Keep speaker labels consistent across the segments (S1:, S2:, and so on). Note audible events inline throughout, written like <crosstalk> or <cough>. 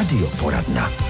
S1: Radioporadna.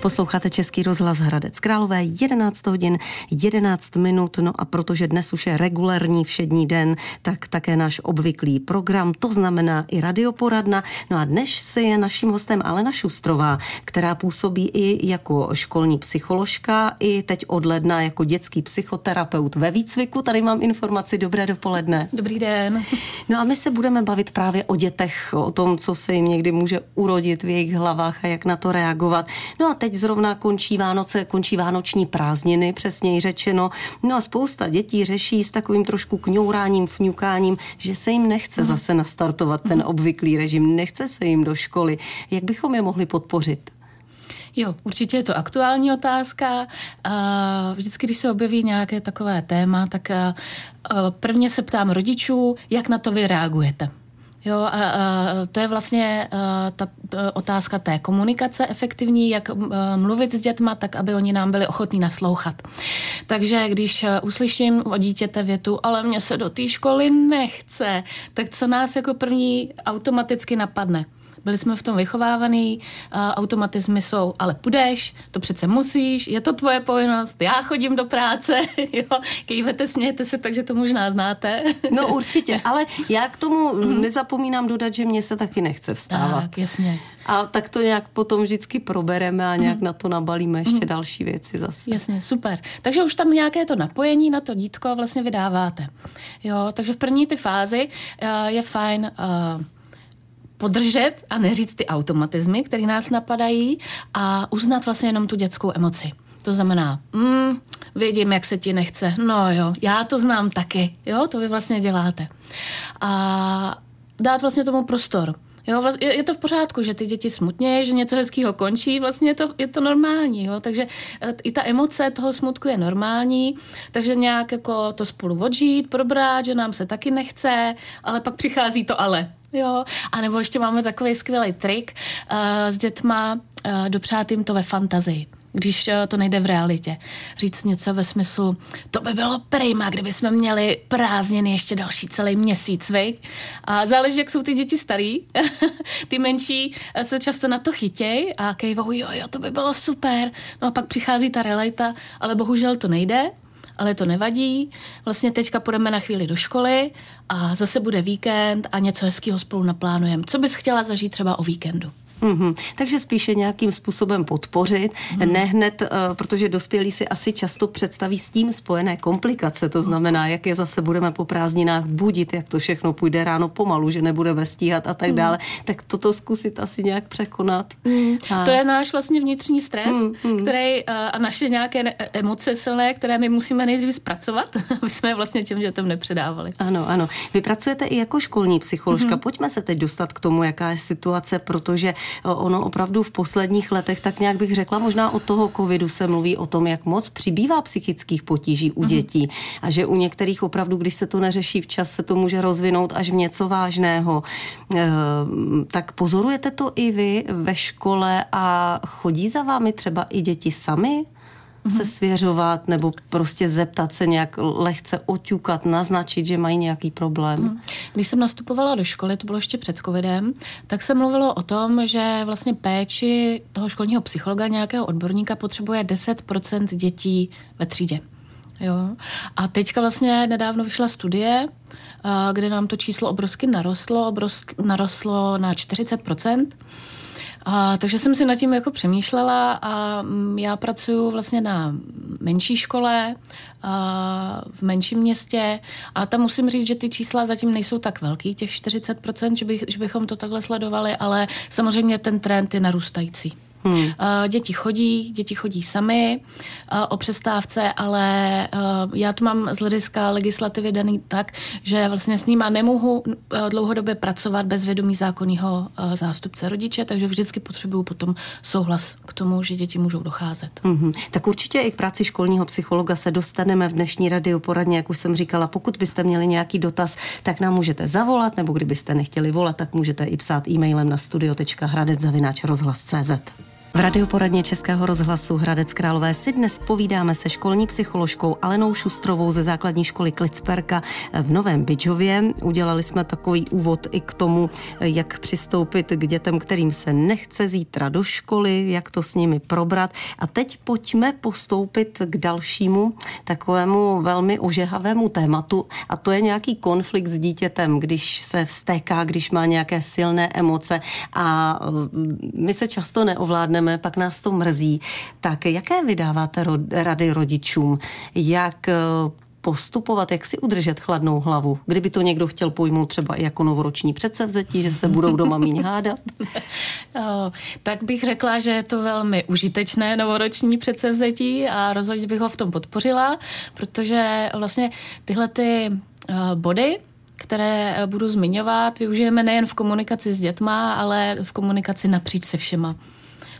S2: Posloucháte Český rozhlas Hradec Králové, 11 hodin 11 minut, no a protože dnes už je regulární všední den, tak také náš obvyklý program, to znamená i radioporadna. No a dnes se je naším hostem Alena Šustrová, která působí i jako školní psycholožka, i teď od ledna jako dětský psychoterapeut ve výcviku. Tady mám informaci, dobré dopoledne.
S3: Dobrý den.
S2: No a my se budeme bavit právě o dětech, o tom, co se jim někdy může urodit v jejich hlavách a jak na to reagovat. No a teď teď zrovna končí Vánoce, končí vánoční prázdniny, přesněji řečeno. No a spousta dětí řeší s takovým trošku kňouráním, fňukáním, že se jim nechce mhm. zase nastartovat ten mhm. obvyklý režim, nechce se jim do školy. Jak bychom je mohli podpořit?
S3: Jo, určitě je to aktuální otázka. Vždycky, když se objeví nějaké takové téma, tak prvně se ptám rodičů, jak na to vy reagujete. Jo, a to je vlastně a, ta, ta otázka té komunikace efektivní, jak a, mluvit s dětma, tak aby oni nám byli ochotní naslouchat. Takže když uslyším o dítěte větu, ale mě se do té školy nechce, tak co nás jako první automaticky napadne? Byli jsme v tom vychovávaný, automatizmy jsou, ale půjdeš, to přece musíš, je to tvoje povinnost, já chodím do práce, <laughs> jo, kejvete, smějete se, takže to možná znáte. <laughs>
S2: No určitě, ale já k tomu mm. nezapomínám dodat, že mě se taky nechce vstávat.
S3: Tak, jasně.
S2: A tak to nějak potom vždycky probereme a nějak mm. na to nabalíme ještě mm. další věci zase.
S3: Jasně, super. Takže už tam nějaké to napojení na to dítko vlastně vydáváte. Jo, takže v první ty fázi uh, je fajn uh, podržet a neříct ty automatizmy, které nás napadají a uznat vlastně jenom tu dětskou emoci. To znamená, mm, vidím, jak se ti nechce. No jo, já to znám taky. Jo, to vy vlastně děláte. A dát vlastně tomu prostor. Jo, je, je to v pořádku, že ty děti smutně, že něco hezkého končí, vlastně je to, je to normální, jo, takže e, i ta emoce toho smutku je normální, takže nějak jako to spolu odžít, probrat, že nám se taky nechce, ale pak přichází to ale, Jo, a nebo ještě máme takový skvělý trik uh, s dětma uh, dopřát jim to ve fantazii když uh, to nejde v realitě. Říct něco ve smyslu, to by bylo prima, kdyby jsme měli prázdniny ještě další celý měsíc, viď? A záleží, jak jsou ty děti starý. <laughs> ty menší se často na to chytěj a kejvou, jo, jo, to by bylo super. No a pak přichází ta realita, ale bohužel to nejde ale to nevadí. Vlastně teďka půjdeme na chvíli do školy a zase bude víkend a něco hezkého spolu naplánujeme. Co bys chtěla zažít třeba o víkendu?
S2: Mm-hmm. Takže spíše nějakým způsobem podpořit, mm. ne hned, uh, protože dospělí si asi často představí s tím spojené komplikace, to znamená, jak je zase budeme po prázdninách budit, jak to všechno půjde ráno pomalu, že nebudeme stíhat a tak mm. dále, tak toto zkusit asi nějak překonat.
S3: Mm. A... To je náš vlastně vnitřní stres, mm. mm. který uh, a naše nějaké emoce silné, které my musíme nejdřív zpracovat, <laughs> aby jsme vlastně těm dětem nepředávali.
S2: Ano, ano. Vy pracujete i jako školní psycholožka. Mm. Pojďme se teď dostat k tomu, jaká je situace, protože ono opravdu v posledních letech, tak nějak bych řekla, možná od toho covidu se mluví o tom, jak moc přibývá psychických potíží u mhm. dětí a že u některých opravdu, když se to neřeší včas, se to může rozvinout až v něco vážného. Eh, tak pozorujete to i vy ve škole a chodí za vámi třeba i děti sami? Mm-hmm. se svěřovat nebo prostě zeptat se nějak lehce oťukat, naznačit, že mají nějaký problém. Mm.
S3: Když jsem nastupovala do školy, to bylo ještě před covidem, tak se mluvilo o tom, že vlastně péči toho školního psychologa, nějakého odborníka potřebuje 10% dětí ve třídě. Jo. A teďka vlastně nedávno vyšla studie, kde nám to číslo obrovsky narostlo, obrovsky narostlo na 40%. A, takže jsem si nad tím jako přemýšlela a mm, já pracuji vlastně na menší škole a v menším městě a tam musím říct, že ty čísla zatím nejsou tak velký, těch 40%, že, bych, že bychom to takhle sledovali, ale samozřejmě ten trend je narůstající. Hmm. Děti chodí, děti chodí sami o přestávce, ale já to mám z hlediska legislativy daný tak, že vlastně s nima nemohu dlouhodobě pracovat bez vědomí zákonního zástupce rodiče, takže vždycky potřebuju potom souhlas k tomu, že děti můžou docházet.
S2: Hmm. Tak určitě i k práci školního psychologa se dostaneme v dnešní radio poradně, jak už jsem říkala. Pokud byste měli nějaký dotaz, tak nám můžete zavolat, nebo kdybyste nechtěli volat, tak můžete i psát e-mailem na studio.hradec.rozhlas.cz. V radioporadně Českého rozhlasu Hradec Králové si dnes povídáme se školní psycholožkou Alenou Šustrovou ze základní školy Klicperka v Novém Bydžově. Udělali jsme takový úvod i k tomu, jak přistoupit k dětem, kterým se nechce zítra do školy, jak to s nimi probrat. A teď pojďme postoupit k dalšímu takovému velmi ožehavému tématu a to je nějaký konflikt s dítětem, když se vstéká, když má nějaké silné emoce a my se často neovládneme děkujeme, pak nás to mrzí. Tak jaké vydáváte rady rodičům? Jak eh, postupovat, jak si udržet chladnou hlavu? Kdyby to někdo chtěl pojmout třeba i jako novoroční předsevzetí, že se budou doma míň hádat? <laughs>
S3: tak bych řekla, že je to velmi užitečné novoroční předsevzetí a rozhodně bych ho v tom podpořila, protože vlastně tyhle ty eh, body, které eh, budu zmiňovat, využijeme nejen v komunikaci s dětma, ale v komunikaci napříč se všema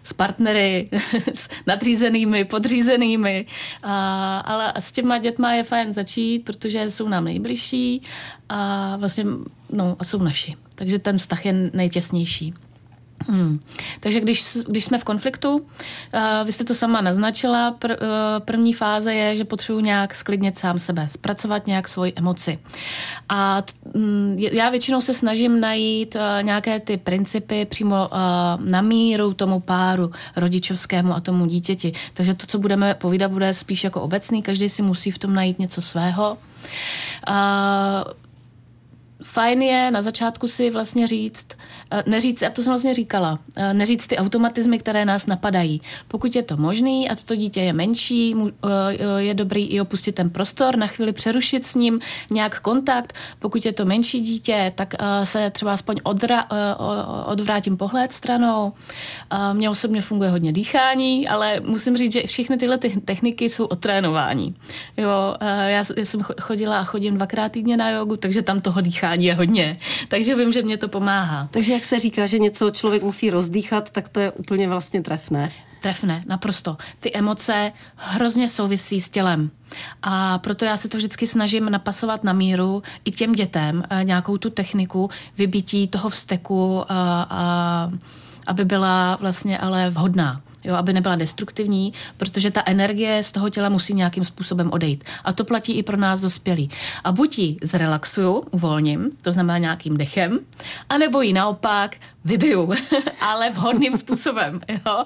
S3: s partnery, <laughs> s nadřízenými, podřízenými, a, ale s těma dětma je fajn začít, protože jsou nám nejbližší a vlastně no, a jsou naši. Takže ten vztah je nejtěsnější. Hmm. Takže když, když jsme v konfliktu, uh, vy jste to sama naznačila, pr, uh, první fáze je, že potřebuji nějak sklidnit sám sebe, zpracovat nějak svoji emoci. A t, um, já většinou se snažím najít uh, nějaké ty principy přímo uh, na míru tomu páru rodičovskému a tomu dítěti. Takže to, co budeme povídat, bude spíš jako obecný, každý si musí v tom najít něco svého. Uh, fajn je na začátku si vlastně říct, eh, neříct, a to jsem vlastně říkala, eh, neříct ty automatizmy, které nás napadají. Pokud je to možný a to dítě je menší, eh, je dobrý i opustit ten prostor, na chvíli přerušit s ním nějak kontakt. Pokud je to menší dítě, tak se třeba aspoň odra, odvrátím pohled stranou. Mně osobně funguje hodně dýchání, ale musím říct, že všechny tyhle ty techniky jsou o trénování. Jo, já jsem chodila a chodím dvakrát týdně na jogu, takže tam toho dýchání dýchání je hodně. Takže vím, že mě to pomáhá.
S2: Takže jak se říká, že něco člověk musí rozdýchat, tak to je úplně vlastně trefné.
S3: Trefné, naprosto. Ty emoce hrozně souvisí s tělem. A proto já se to vždycky snažím napasovat na míru i těm dětem eh, nějakou tu techniku vybití toho vzteku, a, eh, a, aby byla vlastně ale vhodná jo, aby nebyla destruktivní, protože ta energie z toho těla musí nějakým způsobem odejít. A to platí i pro nás dospělí. A buď ji zrelaxuju, uvolním, to znamená nějakým dechem, anebo ji naopak vybiju, <laughs> ale vhodným způsobem. Jo?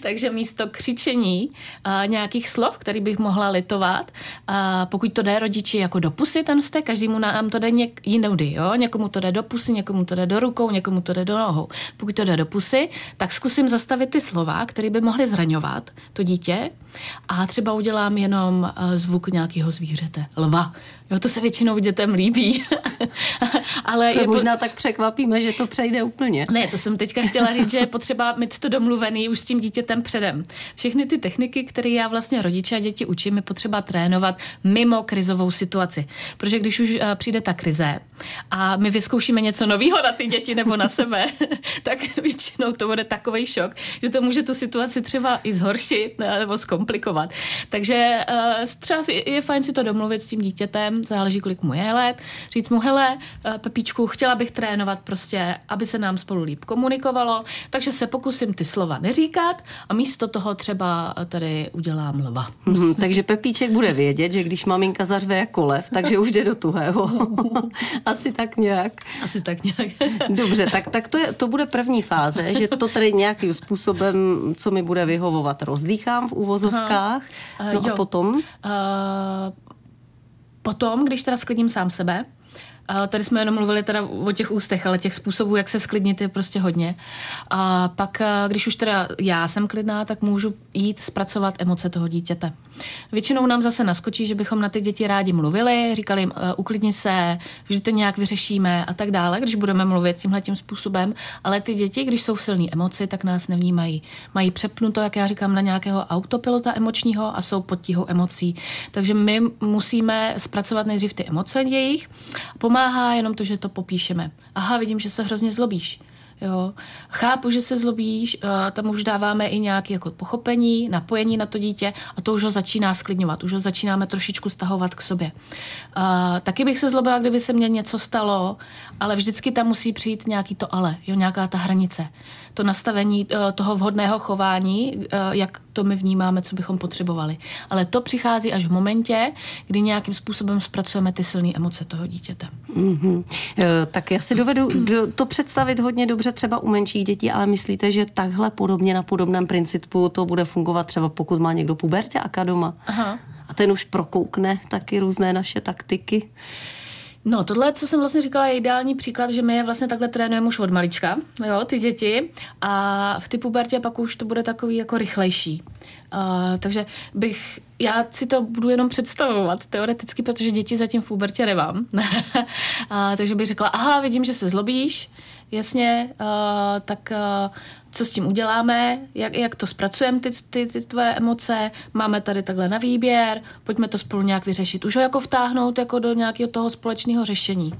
S3: Takže místo křičení a nějakých slov, který bych mohla litovat, a pokud to jde rodiči jako do pusy ten vztek, každému nám to jde něk, jinoudy. Jo? Někomu to jde do pusy, někomu to jde do rukou, někomu to jde do nohou. Pokud to jde do pusy, tak zkusím zastavit ty slova, které by mohly zraňovat to dítě a třeba udělám jenom zvuk nějakého zvířete, lva. Jo, to se většinou dětem líbí. <laughs>
S2: Ale to je možná po... tak překvapíme, že to přejde úplně.
S3: Ne, to jsem teďka chtěla říct, že je potřeba mít to domluvený už s tím dítětem předem. Všechny ty techniky, které já vlastně rodiče a děti učím, je potřeba trénovat mimo krizovou situaci. Protože když už uh, přijde ta krize a my vyzkoušíme něco nového na ty děti nebo na sebe, <laughs> tak většinou to bude takový šok, že to může tu situaci třeba i zhoršit nebo zkomplikovat. Takže uh, třeba je fajn si to domluvit s tím dítětem, záleží, kolik mu je let, říct mu, hele, eh, Pepičku, chtěla bych trénovat prostě, aby se nám spolu líp komunikovalo, takže se pokusím ty slova neříkat a místo toho třeba tady udělám lva.
S2: Hmm, takže Pepíček bude vědět, že když maminka zařve jako lev, takže už jde do tuhého. <laughs> Asi tak nějak.
S3: Asi tak nějak. <laughs>
S2: Dobře, tak, tak to, je, to bude první fáze, že to tady nějakým způsobem, co mi bude vyhovovat, rozdýchám v úvozovkách. Aha. No uh, a potom? Uh,
S3: Potom, když teda sklidním sám sebe, Tady jsme jenom mluvili teda o těch ústech, ale těch způsobů, jak se sklidnit, je prostě hodně. A pak, když už teda já jsem klidná, tak můžu jít zpracovat emoce toho dítěte. Většinou nám zase naskočí, že bychom na ty děti rádi mluvili, říkali jim, e, uklidni se, že to nějak vyřešíme a tak dále, když budeme mluvit tímhle tím způsobem. Ale ty děti, když jsou silné emoci, tak nás nevnímají. Mají přepnuto, jak já říkám, na nějakého autopilota emočního a jsou pod tíhou emocí. Takže my musíme zpracovat nejdřív ty emoce jejich, pomáhat pomáhá jenom to, že to popíšeme. Aha, vidím, že se hrozně zlobíš. Jo. Chápu, že se zlobíš, uh, tam už dáváme i nějaké jako pochopení, napojení na to dítě a to už ho začíná sklidňovat, už ho začínáme trošičku stahovat k sobě. Uh, taky bych se zlobila, kdyby se mně něco stalo, ale vždycky tam musí přijít nějaký to ale, jo, nějaká ta hranice to nastavení eh, toho vhodného chování, eh, jak to my vnímáme, co bychom potřebovali. Ale to přichází až v momentě, kdy nějakým způsobem zpracujeme ty silné emoce toho dítěte.
S2: Mm-hmm. Tak já si dovedu to představit hodně dobře třeba u menších dětí, ale myslíte, že takhle podobně na podobném principu to bude fungovat třeba pokud má někdo puberťáka doma? Aha. A ten už prokoukne taky různé naše taktiky?
S3: No, tohle, co jsem vlastně říkala, je ideální příklad, že my je vlastně takhle trénujeme už od malička, jo, ty děti. A v ty pubertě pak už to bude takový jako rychlejší. Uh, takže bych, já si to budu jenom představovat teoreticky, protože děti zatím v pubertě nemám. <laughs> uh, takže bych řekla, aha, vidím, že se zlobíš, jasně, uh, tak uh, co s tím uděláme, jak, jak to zpracujeme, ty, ty, ty tvoje emoce, máme tady takhle na výběr, pojďme to spolu nějak vyřešit. Už ho jako vtáhnout jako do nějakého toho společného řešení,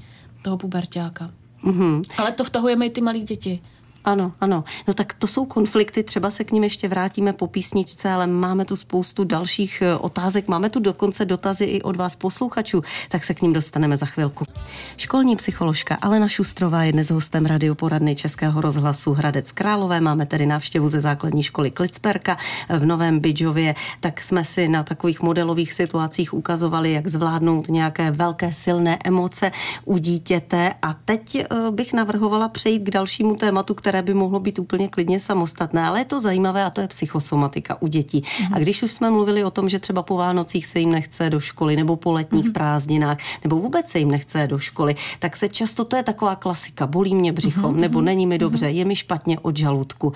S3: toho pubertáka. Mm-hmm. Ale to vtahujeme i ty malí děti.
S2: Ano, ano. No tak to jsou konflikty, třeba se k ním ještě vrátíme po písničce, ale máme tu spoustu dalších eh, otázek, máme tu dokonce dotazy i od vás posluchačů, tak se k ním dostaneme za chvilku. Školní psycholožka Alena Šustrová je dnes hostem radioporadny Českého rozhlasu Hradec Králové. Máme tedy návštěvu ze základní školy Klicperka v Novém Bydžově, tak jsme si na takových modelových situacích ukazovali, jak zvládnout nějaké velké silné emoce u dítěte. A teď eh, bych navrhovala přejít k dalšímu tématu, které které by mohlo být úplně klidně samostatné, ale je to zajímavé a to je psychosomatika u dětí. Mm-hmm. A když už jsme mluvili o tom, že třeba po Vánocích se jim nechce do školy nebo po letních mm-hmm. prázdninách, nebo vůbec se jim nechce do školy, tak se často to je taková klasika, bolí mě břicho, mm-hmm. nebo není mi dobře, mm-hmm. je mi špatně od žaludku.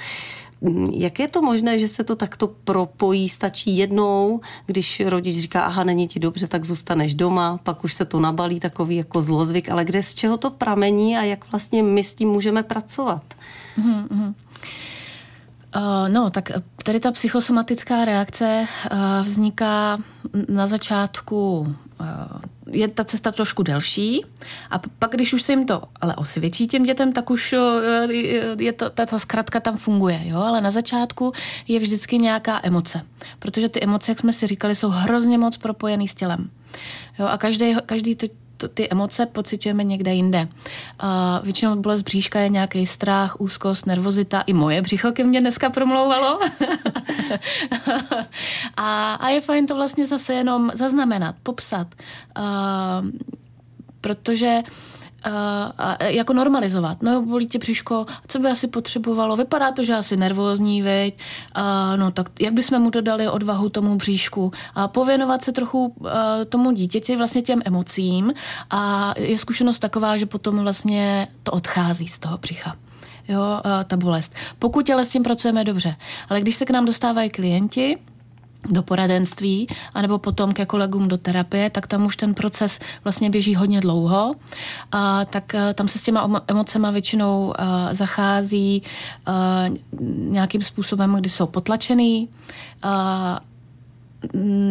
S2: Jak je to možné, že se to takto propojí? Stačí jednou, když rodič říká, aha, není ti dobře, tak zůstaneš doma, pak už se to nabalí takový jako zlozvyk, ale kde z čeho to pramení a jak vlastně my s tím můžeme pracovat? Mm-hmm.
S3: No, tak tady ta psychosomatická reakce uh, vzniká na začátku je ta cesta trošku delší a pak, když už se jim to ale osvědčí těm dětem, tak už je to, ta, ta zkratka tam funguje, jo? ale na začátku je vždycky nějaká emoce, protože ty emoce, jak jsme si říkali, jsou hrozně moc propojený s tělem. Jo? A každý, každý to ty emoce pocitujeme někde jinde. A většinou bolest bříška je nějaký strach, úzkost, nervozita. I moje břicho ke mně dneska promlouvalo. <laughs> a, a je fajn to vlastně zase jenom zaznamenat, popsat. A, protože a, jako normalizovat. No, bolí tě břiško, co by asi potřebovalo? Vypadá to, že asi nervózní, veď? A, no, tak jak bychom mu dodali odvahu tomu bříšku? A pověnovat se trochu a, tomu dítěti, vlastně těm emocím. A je zkušenost taková, že potom vlastně to odchází z toho břicha jo, ta bolest. Pokud ale s tím pracujeme dobře. Ale když se k nám dostávají klienti, do poradenství, anebo potom ke kolegům do terapie, tak tam už ten proces vlastně běží hodně dlouho. A tak eh, tam se s těma emocema většinou uh, zachází uh, nějakým způsobem, kdy jsou potlačený, uh,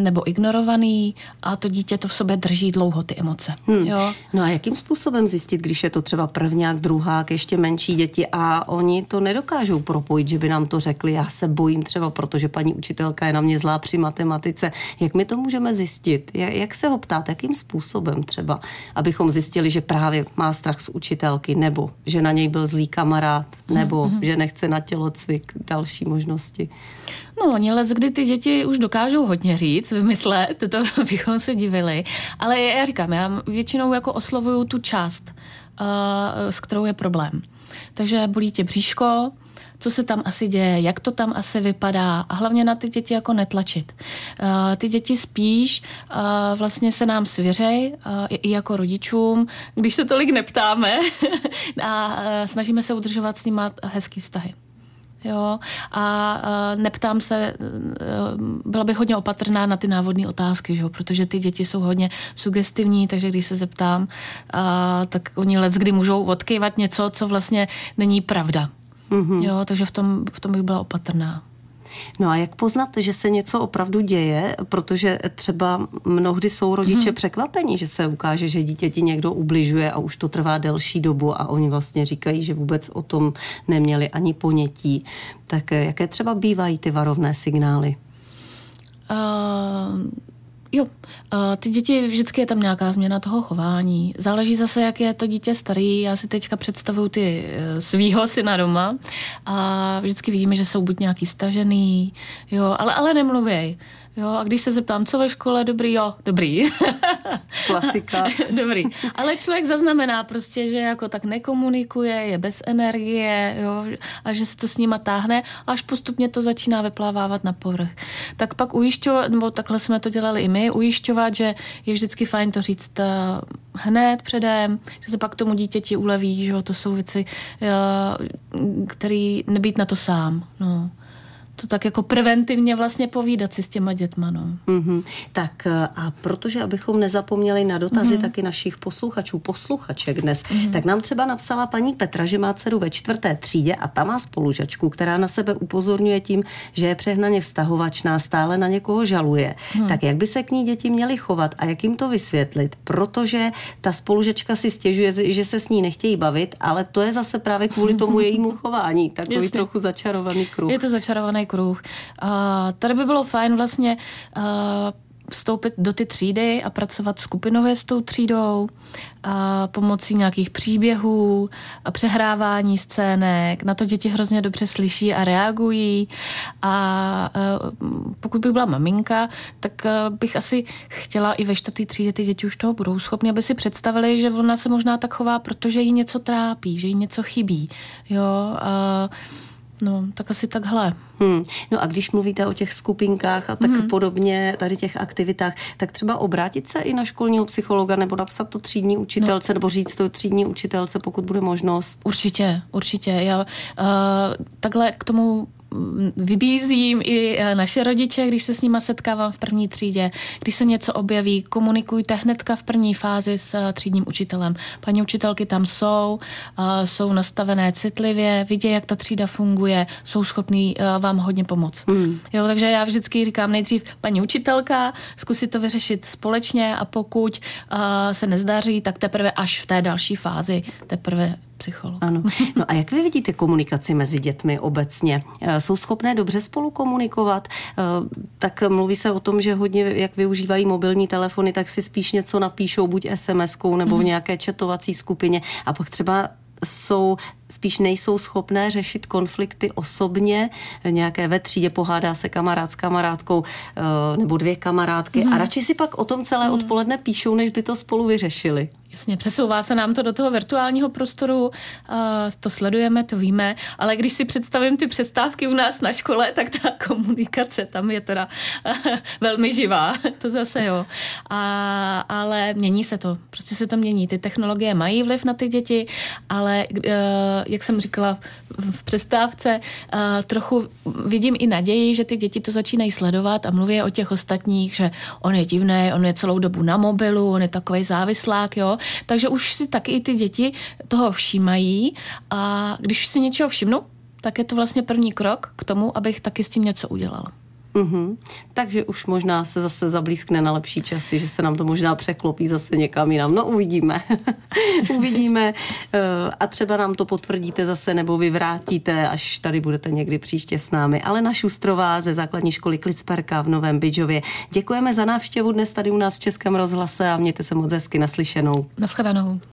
S3: nebo ignorovaný a to dítě to v sobě drží dlouho ty emoce. Hmm. Jo?
S2: No a jakým způsobem zjistit, když je to třeba prvňák, druhák, ještě menší děti a oni to nedokážou propojit, že by nám to řekli, já se bojím třeba, protože paní učitelka je na mě zlá při matematice. Jak my to můžeme zjistit? Jak se ho ptát, jakým způsobem třeba, abychom zjistili, že právě má strach z učitelky, nebo že na něj byl zlý kamarád, nebo hmm. že nechce na tělocvik, další možnosti.
S3: No, oni let, kdy ty děti už dokážou hodně říct, vymyslet, to <laughs> bychom se divili. Ale já říkám, já většinou jako oslovuju tu část, uh, s kterou je problém. Takže bolí tě bříško, co se tam asi děje, jak to tam asi vypadá a hlavně na ty děti jako netlačit. Uh, ty děti spíš uh, vlastně se nám svěřej, uh, i jako rodičům, když se tolik neptáme <laughs> a snažíme se udržovat s nimi hezký vztahy. Jo, a uh, neptám se, uh, byla bych hodně opatrná na ty návodné otázky, že? protože ty děti jsou hodně sugestivní, takže když se zeptám, uh, tak oni let kdy můžou odkývat něco, co vlastně není pravda. Mm-hmm. Jo, takže v tom, v tom bych byla opatrná.
S2: No a jak poznat, že se něco opravdu děje, protože třeba mnohdy jsou rodiče hmm. překvapení, že se ukáže, že dítěti někdo ubližuje a už to trvá delší dobu a oni vlastně říkají, že vůbec o tom neměli ani ponětí. Tak jaké třeba bývají ty varovné signály?
S3: Uh Jo, ty děti, vždycky je tam nějaká změna toho chování. Záleží zase, jak je to dítě starý. Já si teďka představuju ty e, svýho syna doma a vždycky vidíme, že jsou buď nějaký stažený, jo, ale, ale nemluvěj. Jo, a když se zeptám, co ve škole, dobrý, jo, dobrý. <laughs>
S2: Klasika. <laughs>
S3: dobrý. Ale člověk zaznamená prostě, že jako tak nekomunikuje, je bez energie, jo, a že se to s nima táhne, až postupně to začíná vyplávávat na povrch. Tak pak ujišťovat, nebo takhle jsme to dělali i my, ujišťovat, že je vždycky fajn to říct uh, hned předem, že se pak tomu dítěti uleví, že jo, to jsou věci, uh, který nebýt na to sám. No to tak jako preventivně vlastně povídat si s těma dětma. No.
S2: Mm-hmm. Tak eh, a protože, abychom nezapomněli na dotazy mm-hmm. taky našich posluchačů, posluchaček dnes, mm-hmm. tak nám třeba napsala paní Petra, že má dceru ve čtvrté třídě a ta má spolužačku, která na sebe upozorňuje tím, že je přehnaně vztahovačná, stále na někoho žaluje. Mm. Tak jak by se k ní děti měly chovat a jak jim to vysvětlit? Protože ta spolužečka si stěžuje, že se s ní nechtějí bavit, ale to je zase právě kvůli tomu jejímu <laughs> chování. Takový Jasně. trochu začarovaný kruh.
S3: Je to začarovaný kruh. A tady by bylo fajn vlastně vstoupit do ty třídy a pracovat skupinově s tou třídou a pomocí nějakých příběhů a přehrávání scének. Na to děti hrozně dobře slyší a reagují. A pokud bych byla maminka, tak bych asi chtěla i ve čtvrtý třídě ty děti už toho budou schopni, aby si představili, že ona se možná tak chová, protože jí něco trápí, že jí něco chybí. Jo, a No, tak asi takhle.
S2: Hmm. No a když mluvíte o těch skupinkách a tak hmm. podobně, tady těch aktivitách, tak třeba obrátit se i na školního psychologa nebo napsat to třídní učitelce no. nebo říct to třídní učitelce, pokud bude možnost.
S3: Určitě, určitě. Já uh, takhle k tomu vybízím i eh, naše rodiče, když se s nima setkávám v první třídě, když se něco objeví, komunikujte hnedka v první fázi s eh, třídním učitelem. Paní učitelky tam jsou, eh, jsou nastavené citlivě, vidí, jak ta třída funguje, jsou schopní vám hodně pomoct. Mm. Jo, takže já vždycky říkám nejdřív paní učitelka, zkusit to vyřešit společně a pokud se nezdaří, tak teprve až v té další fázi teprve psycholog.
S2: Ano. <laughs> No a jak vy vidíte komunikaci mezi dětmi obecně? Eh, jsou schopné dobře spolu komunikovat? Eh, tak mluví se o tom, že hodně, jak využívají mobilní telefony, tak si spíš něco napíšou, buď SMS-kou nebo v mhm. nějaké četovací skupině a pak třeba jsou spíš nejsou schopné řešit konflikty osobně, nějaké ve třídě pohádá se kamarád s kamarádkou eh, nebo dvě kamarádky mm. a mhm. radši si pak o tom celé mm. odpoledne píšou, než by to spolu vyřešili.
S3: Jasně, přesouvá se nám to do toho virtuálního prostoru, to sledujeme, to víme, ale když si představím ty přestávky u nás na škole, tak ta <laughs> komunikace tam je teda velmi živá, <laughs> to zase jo. A, ale mění se to, prostě se to mění. Ty technologie mají vliv na ty děti, ale e, jak jsem říkala v přestávce, trochu vidím i naději, že ty děti to začínají sledovat a mluví o těch ostatních, že on je divný, on je celou dobu na mobilu, on je takový závislák, jo. Takže už si taky i ty děti toho všímají a když si něčeho všimnu, tak je to vlastně první krok k tomu, abych taky s tím něco udělala.
S2: Mm-hmm. Takže už možná se zase zablízkne na lepší časy, že se nám to možná překlopí zase někam jinam. No uvidíme. <laughs> uvidíme eh, a třeba nám to potvrdíte zase nebo vyvrátíte, až tady budete někdy příště s námi. Ale na Šustrová ze základní školy Klicperka v Novém Bydžově. Děkujeme za návštěvu dnes tady u nás v Českém rozhlase a mějte se moc hezky naslyšenou.
S3: Naschledanou.